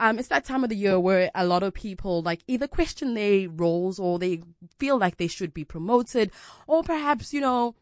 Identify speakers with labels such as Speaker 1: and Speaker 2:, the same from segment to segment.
Speaker 1: um, it's that time of the year where a lot of people like either question their roles or they feel like they should be promoted or perhaps, you know,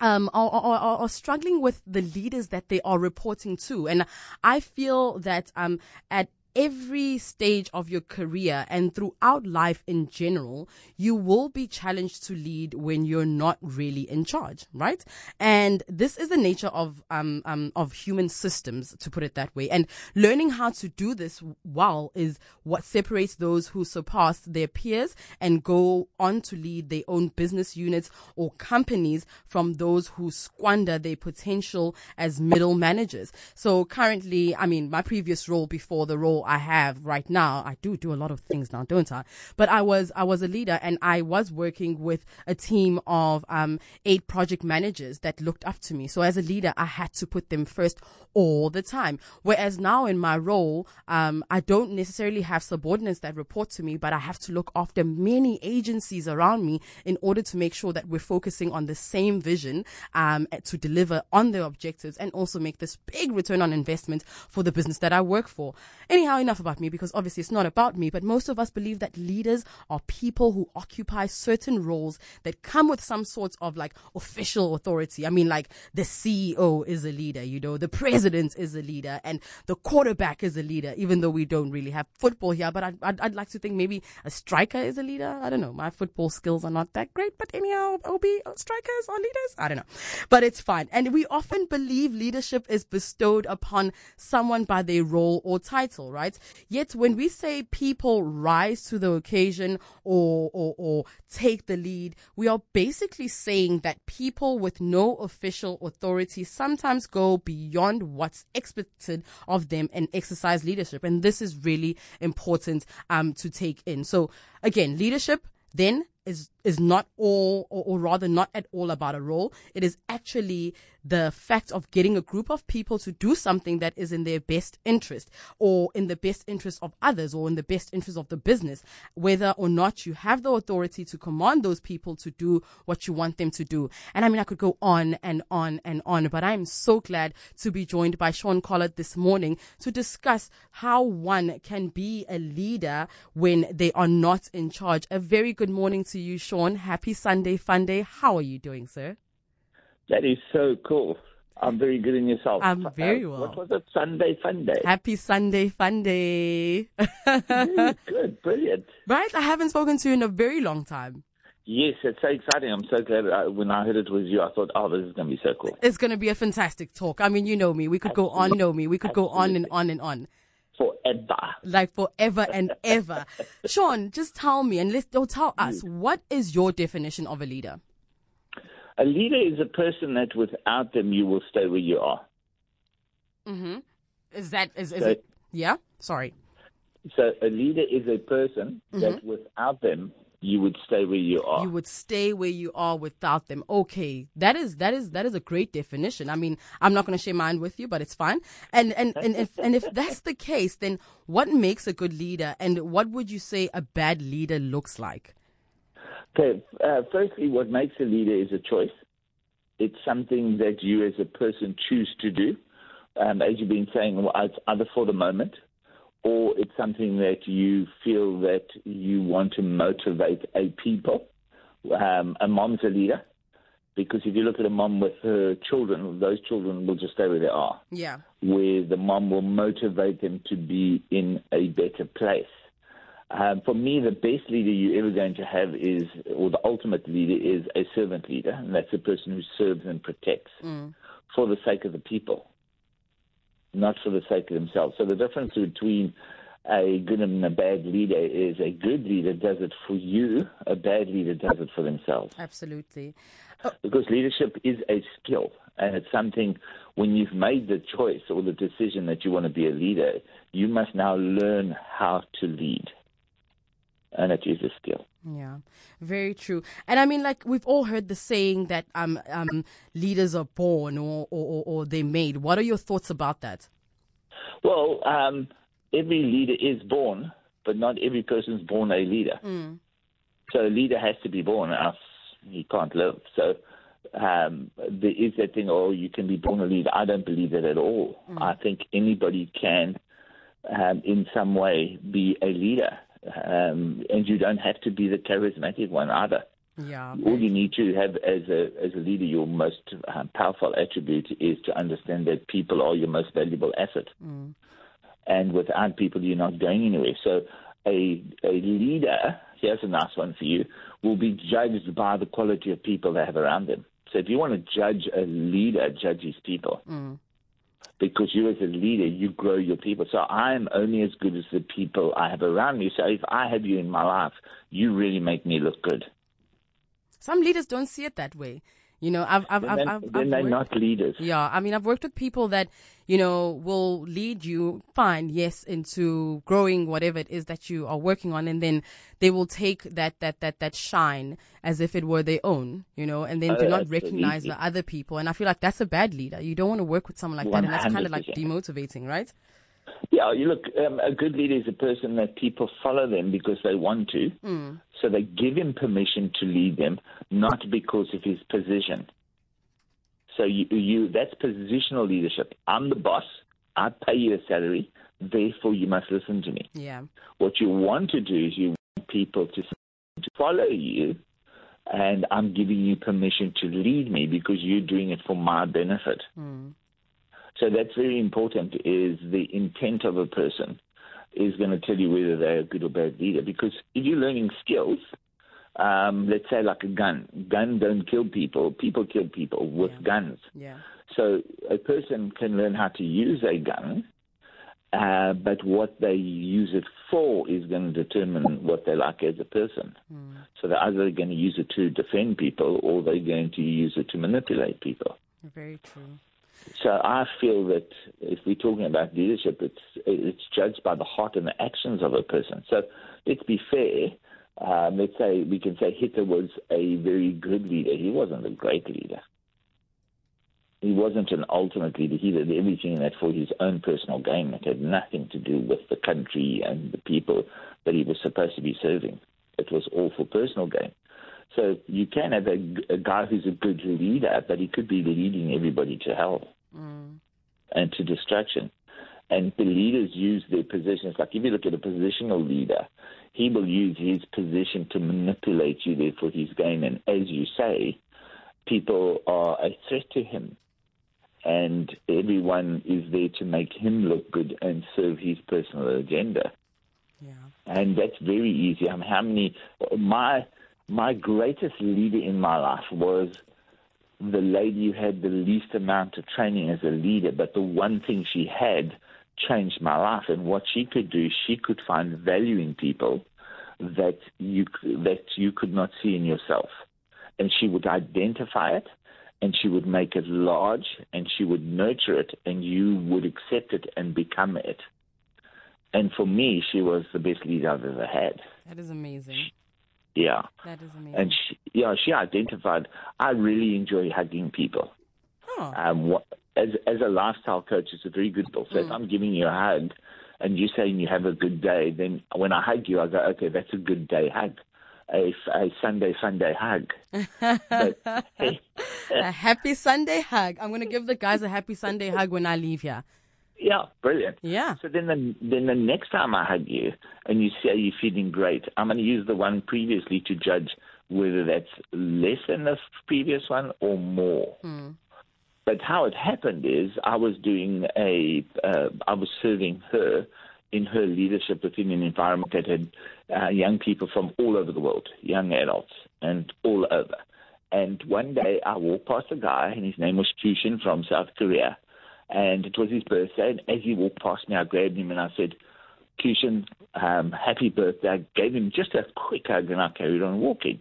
Speaker 1: um, are, are, are, struggling with the leaders that they are reporting to. And I feel that, um, at every stage of your career and throughout life in general, you will be challenged to lead when you're not really in charge, right? And this is the nature of um, um, of human systems, to put it that way. And learning how to do this well is what separates those who surpass their peers and go on to lead their own business units or companies from those who squander their potential as middle managers. So currently, I mean, my previous role before the role I have right now. I do do a lot of things now, don't I? But I was, I was a leader and I was working with a team of, um, eight project managers that looked up to me. So as a leader, I had to put them first all the time. Whereas now in my role, um, I don't necessarily have subordinates that report to me, but I have to look after many agencies around me in order to make sure that we're focusing on the same vision, um, to deliver on the objectives and also make this big return on investment for the business that I work for. Anyhow, now enough about me because obviously it's not about me, but most of us believe that leaders are people who occupy certain roles that come with some sorts of like official authority. I mean, like the CEO is a leader, you know, the president is a leader and the quarterback is a leader, even though we don't really have football here. But I'd, I'd, I'd like to think maybe a striker is a leader. I don't know. My football skills are not that great, but anyhow, OB strikers are leaders. I don't know, but it's fine. And we often believe leadership is bestowed upon someone by their role or title, right? Yet when we say people rise to the occasion or, or, or take the lead, we are basically saying that people with no official authority sometimes go beyond what's expected of them and exercise leadership. And this is really important, um, to take in. So again, leadership, then is is not all or, or, rather not at all about a role. It is actually the fact of getting a group of people to do something that is in their best interest or in the best interest of others or in the best interest of the business. Whether or not you have the authority to command those people to do what you want them to do. And i mean i could go on and on and on but i'm so glad to be joined by Sean Collard this morning to discuss how one can be a leader when they are not in charge. A very good morning to you Sean Sean. Happy Sunday Fun Day. How are you doing, sir?
Speaker 2: That is so cool. I'm very good in yourself.
Speaker 1: I'm very uh, well.
Speaker 2: What was it? Sunday Fun Day.
Speaker 1: Happy Sunday Fun Day.
Speaker 2: good, brilliant.
Speaker 1: Right? I haven't spoken to you in a very long time.
Speaker 2: Yes, it's so exciting. I'm so glad I, uh, when I heard it was you, I thought, oh, this is going to be so cool.
Speaker 1: It's going to be a fantastic talk. I mean, you know me. We could Absolutely. go on, know me. We could Absolutely. go on and on and on
Speaker 2: forever.
Speaker 1: Like forever and ever. Sean, just tell me and let's tell us what is your definition of a leader?
Speaker 2: A leader is a person that without them you will stay where you are.
Speaker 1: Mhm. Is that is, is so, it Yeah? Sorry.
Speaker 2: So a leader is a person mm-hmm. that without them you would stay where you are.
Speaker 1: You would stay where you are without them. Okay, that is that is that is a great definition. I mean, I'm not going to share mine with you, but it's fine. And and and if and if that's the case, then what makes a good leader, and what would you say a bad leader looks like?
Speaker 2: Okay, uh, firstly, what makes a leader is a choice. It's something that you as a person choose to do. Um, as you've been saying, well, it's either for the moment or it's something that you feel that you want to motivate a people. Um, a mom's a leader because if you look at a mom with her children, those children will just stay where they are.
Speaker 1: Yeah.
Speaker 2: Where the mom will motivate them to be in a better place. Um, for me, the best leader you're ever going to have is, or the ultimate leader is a servant leader, and that's a person who serves and protects mm. for the sake of the people not for the sake of themselves. So the difference between a good and a bad leader is a good leader does it for you, a bad leader does it for themselves.
Speaker 1: Absolutely.
Speaker 2: Oh. Because leadership is a skill, and it's something when you've made the choice or the decision that you want to be a leader, you must now learn how to lead. And it is a skill.
Speaker 1: Yeah, very true. And I mean, like we've all heard the saying that um, um, leaders are born or, or, or they're made. What are your thoughts about that?
Speaker 2: Well, um, every leader is born, but not every person's born a leader. Mm. So a leader has to be born, else he can't live. So um, there is that thing, oh, you can be born a leader. I don't believe that at all. Mm. I think anybody can um, in some way be a leader. Um, and you don't have to be the charismatic one either.
Speaker 1: Yeah.
Speaker 2: All you need to have as a as a leader, your most um, powerful attribute is to understand that people are your most valuable asset.
Speaker 1: Mm.
Speaker 2: And without people, you're not going anywhere. So a a leader, here's a nice one for you, will be judged by the quality of people they have around them. So if you want to judge a leader, judge his people.
Speaker 1: Mm.
Speaker 2: Because you as a leader, you grow your people. So I'm only as good as the people I have around me. So if I have you in my life, you really make me look good.
Speaker 1: Some leaders don't see it that way. You know, I've, I've, I've, I've,
Speaker 2: then
Speaker 1: I've
Speaker 2: they're
Speaker 1: worked-
Speaker 2: not leaders.
Speaker 1: Yeah, I mean, I've worked with people that, you know, will lead you, fine, yes, into growing whatever it is that you are working on, and then they will take that, that, that, that shine as if it were their own, you know, and then
Speaker 2: Oh,
Speaker 1: do not recognize the other people. And I feel like that's a bad leader. You don't want to work with someone like that, and that's kind of like
Speaker 2: 100%.
Speaker 1: demotivating, right?
Speaker 2: Yeah, you look, um, a good leader is a person that people follow them because they want to.
Speaker 1: Mm.
Speaker 2: So they give him permission to lead them, not because of his position. So you, you that's positional leadership. I'm the boss. I pay you a salary. Therefore, you must listen to me.
Speaker 1: Yeah.
Speaker 2: What you want to do is you want people to, to follow you, and I'm giving you permission to lead me because you're doing it for my benefit.
Speaker 1: Mm.
Speaker 2: So that's very important. Is the intent of a person is going to tell you whether they're a good or bad leader. Because if you're learning skills, um, let's say like a gun, gun don't kill people. People kill people with
Speaker 1: Yeah.
Speaker 2: guns.
Speaker 1: Yeah.
Speaker 2: So a person can learn how to use a gun, uh, but what they use it for is going to determine what they're like as a person.
Speaker 1: Mm.
Speaker 2: So they're either going to use it to defend people or they're going to use it to manipulate people.
Speaker 1: Very true.
Speaker 2: So I feel that if we're talking about leadership, it's it's judged by the heart and the actions of a person. So let's be fair. Um, let's say we can say Hitler was a very good leader. He wasn't a great leader. He wasn't an ultimate leader. He did everything that for his own personal gain. It had nothing to do with the country and the people that he was supposed to be serving. It was all for personal gain. So you can have a, a guy who's a good leader, but he could be leading everybody to hell. And to distraction. And the leaders use their positions. Like if you look at a positional leader, he will use his position to manipulate you there for his gain. And as you say, people are a threat to him. And everyone is there to make him look good and serve his personal agenda.
Speaker 1: Yeah.
Speaker 2: And that's very easy. I mean, how many? My my greatest leader in my life was the lady who had the least amount of training as a leader, but the one thing she had changed my life. And what she could do, she could find value in people that you that you could not see in yourself, and she would identify it. And she would make it large, and she would nurture it, and you would accept it and become it. And for me, she was the best leader I've ever had.
Speaker 1: That is amazing.
Speaker 2: Yeah.
Speaker 1: That is amazing.
Speaker 2: And she, yeah, she identified. I really enjoy hugging people.
Speaker 1: oh.
Speaker 2: Um, what, as as a lifestyle coach, it's a very good bill. So if I'm giving you a hug, and you're saying you have a good day, then when I hug you, I go, okay, that's a good day hug, a, a Sunday fun day hug. but
Speaker 1: a happy Sunday hug. I'm going to give the guys a happy Sunday hug when I leave here.
Speaker 2: Yeah, brilliant.
Speaker 1: Yeah.
Speaker 2: So then, the, then the next time I hug you and you say you're feeling great, I'm going to use the one previously to judge whether that's less than the previous one or more. But how it happened is I was doing a, uh, I was serving her in her leadership within an environment that had uh, young people from all over the world, young adults, and all over. And one day I walked past a guy, and his name was Kushin from South Korea. And it was his birthday. And as he walked past me, I grabbed him and I said, Kushin, um, happy birthday. I gave him just a quick hug and I carried on walking.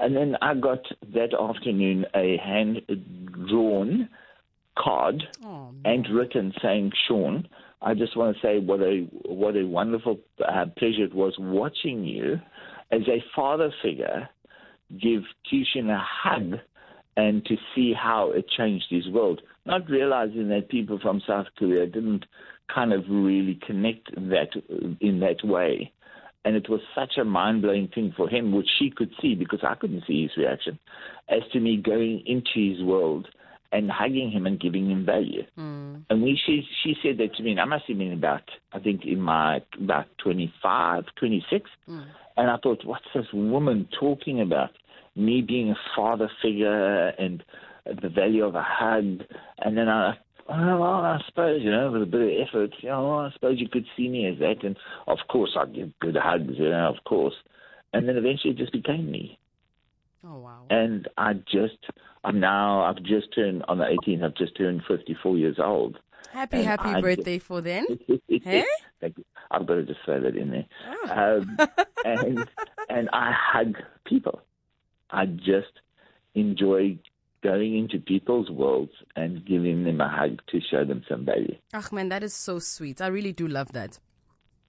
Speaker 2: And then I got that afternoon a hand drawn card
Speaker 1: Oh,
Speaker 2: and written saying, Sean, I just want to say what a what a wonderful uh, pleasure it was watching you as a father figure give Tushin a hug and to see how it changed his world. Not realizing that people from South Korea didn't kind of really connect that in that way. And it was such a mind blowing thing for him, which she could see because I couldn't see his reaction, as to me going into his world and hugging him and giving him value.
Speaker 1: Mm.
Speaker 2: And we, she, she said that to me, and I must have been about, I think, in my about 25, 26.
Speaker 1: Mm.
Speaker 2: And I thought, what's this woman talking about? Me being a father figure and the value of a hug. And then I, oh, well, I suppose, you know, with a bit of effort, you know, I suppose you could see me as that. And of course, I'd give good hugs, you know, of course. And then eventually it just became me.
Speaker 1: Oh wow.
Speaker 2: And I just, I'm now, I've just turned, on the 18th, I've just turned 54 years old.
Speaker 1: Happy,
Speaker 2: and
Speaker 1: happy
Speaker 2: I-
Speaker 1: birthday for then. Hey?
Speaker 2: Thank you. I've got to just throw that in there.
Speaker 1: Oh.
Speaker 2: Um, and and I hug people. I just enjoy going into people's worlds and giving them a hug to show them some value.
Speaker 1: Ach man, that is so sweet. I really do love that.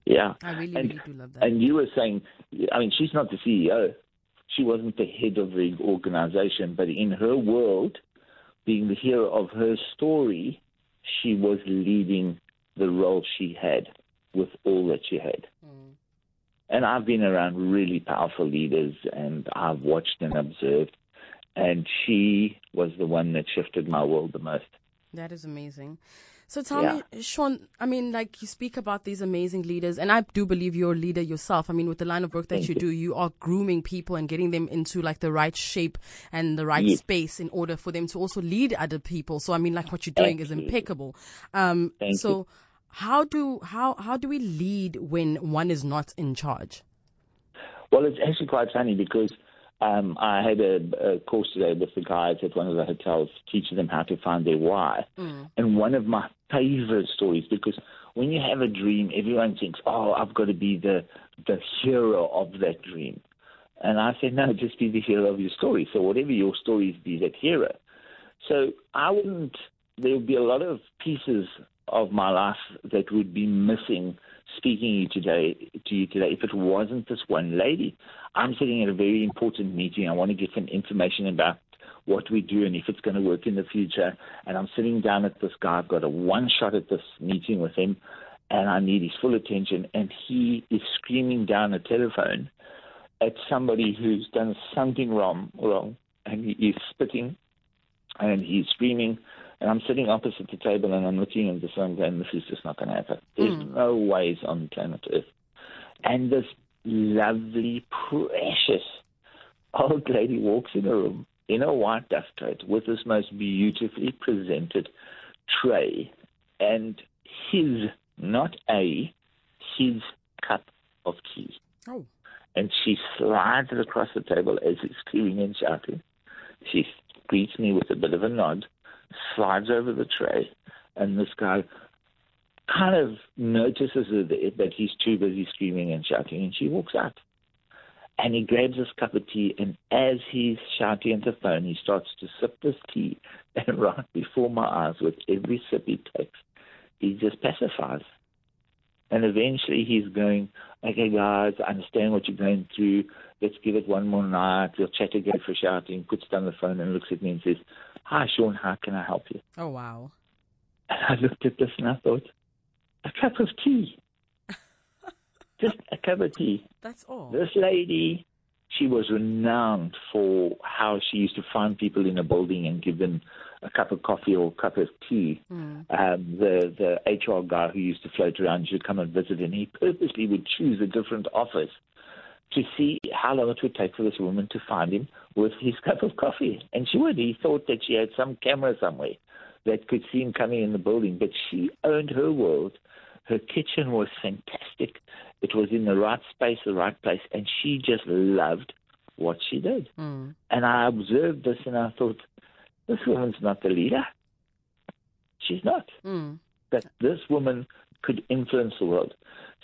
Speaker 2: Yeah.
Speaker 1: I really,
Speaker 2: And-
Speaker 1: really do love that.
Speaker 2: And you were saying, I mean, she's not the CEO. She wasn't the head of the organization, but in her world, being the hero of her story, she was leading the role she had with all that she had.
Speaker 1: Mm.
Speaker 2: And I've been around really powerful leaders and I've watched and observed. And she was the one that shifted my world the most.
Speaker 1: That is amazing. So tell
Speaker 2: Yeah.
Speaker 1: me, Sean, I mean, like you speak about these amazing leaders, and I do believe you're a leader yourself. I mean, with the line of work that you
Speaker 2: you.
Speaker 1: do, you are grooming people and getting them into like the right shape and the right
Speaker 2: Yes.
Speaker 1: space in order for them to also lead other people. So I mean, like what you're doing is impeccable. Um,
Speaker 2: Thank
Speaker 1: so
Speaker 2: you.
Speaker 1: how do how how do we lead when one is not in charge?
Speaker 2: Well, it's actually quite funny because um, I had a, a course today with the guys at one of the hotels teaching them how to find their why. And one of my favorite stories, because when you have a dream, everyone thinks, oh, I've got to be the, the hero of that dream. And I said, no, just be the hero of your story. So whatever your story is, be that hero. So I wouldn't, there would be a lot of pieces of my life that would be missing speaking you today to you today if it wasn't this one lady. I'm sitting at a very important meeting. I want to get some information about what we do and if it's going to work in the future. And I'm sitting down at this guy. I've got a one shot at this meeting with him and I need his full attention. And he is screaming down a telephone at somebody who's done something wrong, wrong, and he is spitting and he's screaming. And I'm sitting opposite the table and I'm looking at the sun going, this is just not going to happen. Hmm. There's no ways on planet Earth. And this lovely, precious old lady walks in the room in a white dust coat with this most beautifully presented tray and his, not a, his cup of tea
Speaker 1: Oh,
Speaker 2: and she slides it across the table as he's screaming and shouting. She greets me with a bit of a nod, slides over the tray, and this guy kind of notices that he's too busy screaming and shouting, and she walks out. And he grabs his cup of tea, and as he's shouting at the phone, he starts to sip this tea, and right before my eyes, with every sip he takes, he just pacifies. And eventually he's going, okay, guys, I understand what you're going through. Let's give it one more night. We'll chat again for shouting, puts down the phone and looks at me and says, hi, Sean, how can I help you?
Speaker 1: oh wow.
Speaker 2: And I looked at this and I thought, a cup of tea. Just a cup of tea.
Speaker 1: That's all.
Speaker 2: This lady, she was renowned for how she used to find people in a building and give them a cup of coffee or a cup of tea.
Speaker 1: Mm.
Speaker 2: Um, the the HR guy who used to float around to come and visit, and he purposely would choose a different office to see how long it would take for this woman to find him with his cup of coffee. And she would. He thought that she had some camera somewhere that could see him coming in the building, but she owned her world. Her kitchen was fantastic. It was in the right space, the right place, and she just loved what she did.
Speaker 1: Mm.
Speaker 2: And I observed this and I thought, this woman's not the leader. She's not.
Speaker 1: Mm.
Speaker 2: But this woman could influence the world.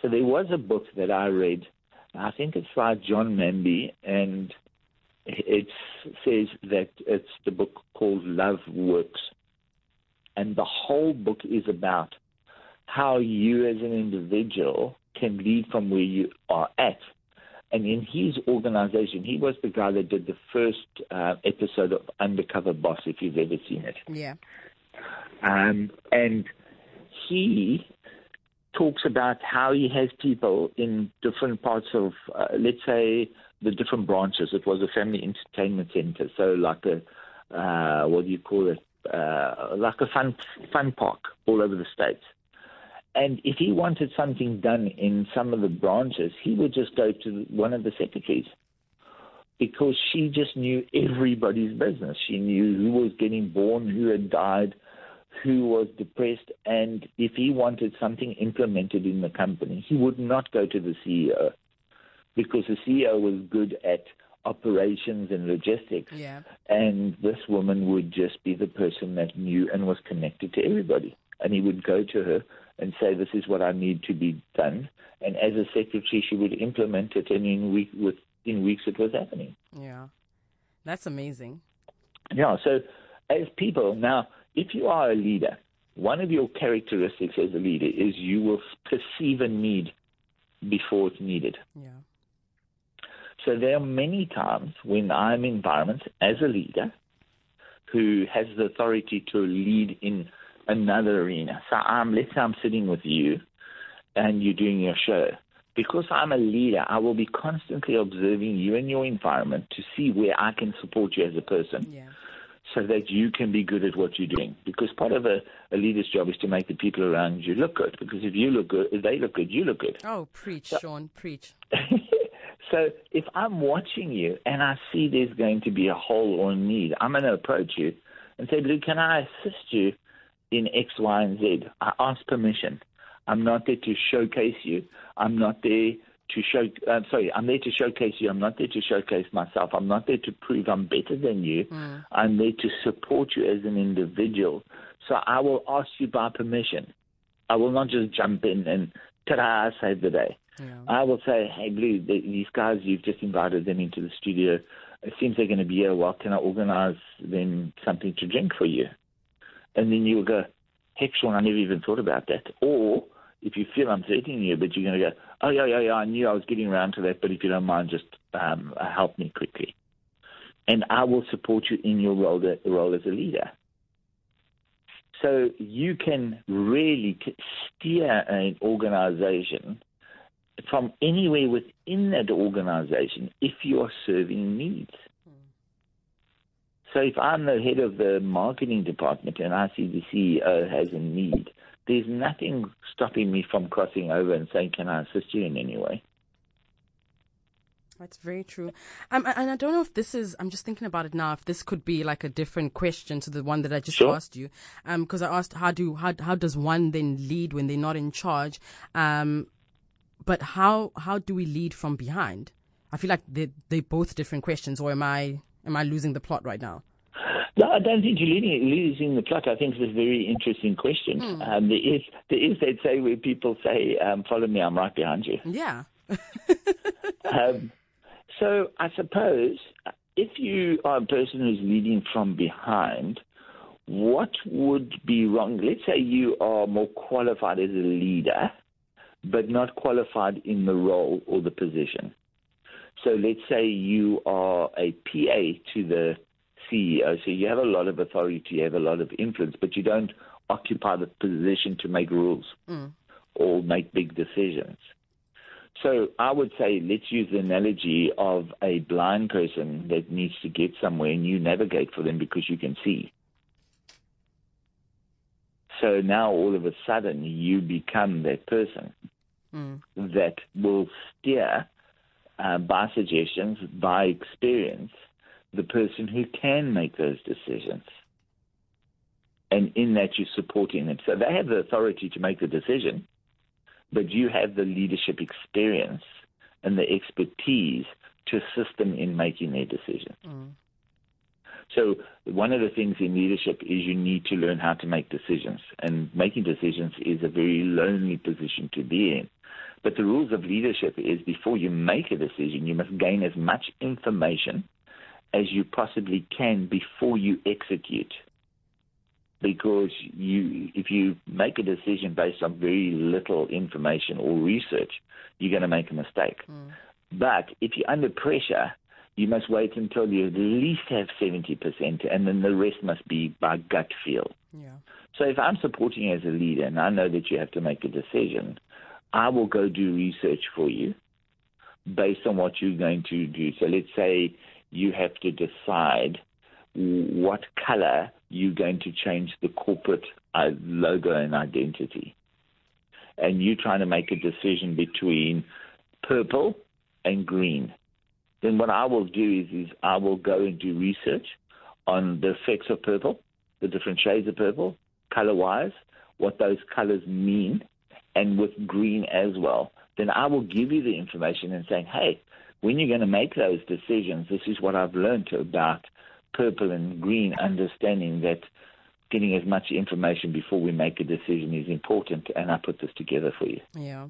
Speaker 2: So there was a book that I read. I think it's by John Manby, and it says that it's the book called Love Works. And the whole book is about how you as an individual can lead from where you are at. And in his organization, he was the guy that did the first uh, episode of Undercover Boss, if you've ever seen it.
Speaker 1: Yeah.
Speaker 2: Um, and he talks about how he has people in different parts of, uh, let's say, the different branches. It was a family entertainment center, so like a, uh, what do you call it? uh, like a fun fun park all over the states. And if he wanted something done in some of the branches, he would just go to one of the secretaries because she just knew everybody's business. She knew who was getting born, who had died, who was depressed, and if he wanted something implemented in the company, he would not go to the CEO because the CEO was good at operations and logistics.
Speaker 1: Yeah.
Speaker 2: And this woman would just be the person that knew and was connected to everybody. And he would go to her and say, This is what I need to be done. And as a secretary, she would implement it, and in, week, in weeks it was happening.
Speaker 1: Yeah. That's amazing.
Speaker 2: Yeah. So, as people, now, if you are a leader, one of your characteristics as a leader is you will perceive a need before it's needed.
Speaker 1: Yeah.
Speaker 2: So there are many times when I'm in environments as a leader who has the authority to lead in another arena. So I'm, let's say I'm sitting with you and you're doing your show. Because I'm a leader, I will be constantly observing you and your environment to see where I can support you as a person.
Speaker 1: Yeah.
Speaker 2: So that you can be good at what you're doing. Because part of a, a leader's job is to make the people around you look good. Because if you look good, if they look good, you look good.
Speaker 1: Oh, preach, so, Sean, preach.
Speaker 2: So if I'm watching you and I see there's going to be a hole or a need, I'm going to approach you and say, Blue, can I assist you in X, Y, and Z? I ask permission. I'm not there to showcase you. I'm not there to show. Uh, sorry, I'm there to showcase you. I'm not there to showcase myself. I'm not there to prove I'm better than you. Mm. I'm there to support you as an individual. So I will ask you by permission. I will not just jump in and ta-da, save the day. Yeah. I will say, hey, Blue, these guys, you've just invited them into the studio. It seems they're going to be here. Well, can I organize them something to drink for you? And then you'll go, heck, Sean, I never even thought about that. Or if you feel I'm threatening you, but you're going to go, oh, yeah, yeah, yeah, I knew I was getting around to that, but if you don't mind, just um, help me quickly. And I will support you in your role, role as a leader. So you can really steer an organization from anywhere within that organization if you are serving needs. So if I'm the head of the marketing department and I see the CEO has a need, there's nothing stopping me from crossing over and saying, "Can I assist you in any way?"
Speaker 1: That's very true. Um, and I don't know if this is, I'm just thinking about it now, if this could be like a different question to the one that I just sure. asked you. Um, cause I asked how do, how, how does one then lead when they're not in charge? Um, but how, how do we lead from behind? I feel like they're, they're both different questions or am I, am I losing the plot right now?
Speaker 2: No, I don't think you're losing, the plot. I think it's a very interesting question. Mm. Um, there is there is that say where people say, um, "Follow me, I'm right behind you."
Speaker 1: Yeah.
Speaker 2: um, so I suppose if you are a person who's leading from behind, what would be wrong? Let's say you are more qualified as a leader, but not qualified in the role or the position. So let's say you are a PA to the CEO, so you have a lot of authority, you have a lot of influence, but you don't occupy the position to make rules mm. or make big decisions. So I would say let's use the analogy of a blind person that needs to get somewhere and you navigate for them because you can see. So now all of a sudden you become that person mm. that will steer uh, by suggestions, by experience, the person who can make those decisions. And in that you're supporting them. So they have the authority to make the decision but you have the leadership experience and the expertise to assist them in making their decisions. Mm. So one of the things in leadership is you need to learn how to make decisions, and making decisions is a very lonely position to be in. But the rules of leadership is before you make a decision, you must gain as much information as you possibly can before you execute because you if you make a decision based on very little information or research, you're going to make a mistake. Mm. But if you're under pressure, you must wait until you at least have 70%, and then the rest must be by gut feel.
Speaker 1: Yeah.
Speaker 2: So if I'm supporting you as a leader and I know that you have to make a decision, I will go do research for you based on what you're going to do. So let's say you have to decide what color you're going to change the corporate uh, logo and identity. And you're trying to make a decision between purple and green. Then what I will do is, is I will go and do research on the effects of purple, the different shades of purple, color wise, what those colors mean, and with green as well. Then I will give you the information and saying, hey, when you're going to make those decisions, this is what I've learned about purple and green, understanding that getting as much information before we make a decision is important, and I put this together for you.
Speaker 1: Yeah.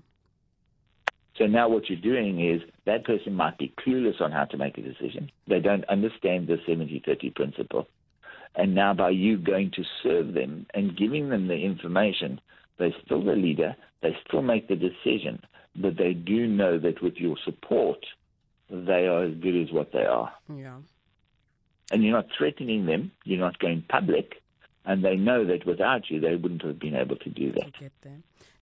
Speaker 2: So now what you're doing is that person might be clueless on how to make a decision. They don't understand the 70-30 principle. And now by you going to serve them and giving them the information, they're still the leader, they still make the decision, but they do know that with your support, they are as good as what they are.
Speaker 1: Yeah.
Speaker 2: And you're not threatening them, you're not going public, and they know that without you, they wouldn't have been able to do that.
Speaker 1: I get that.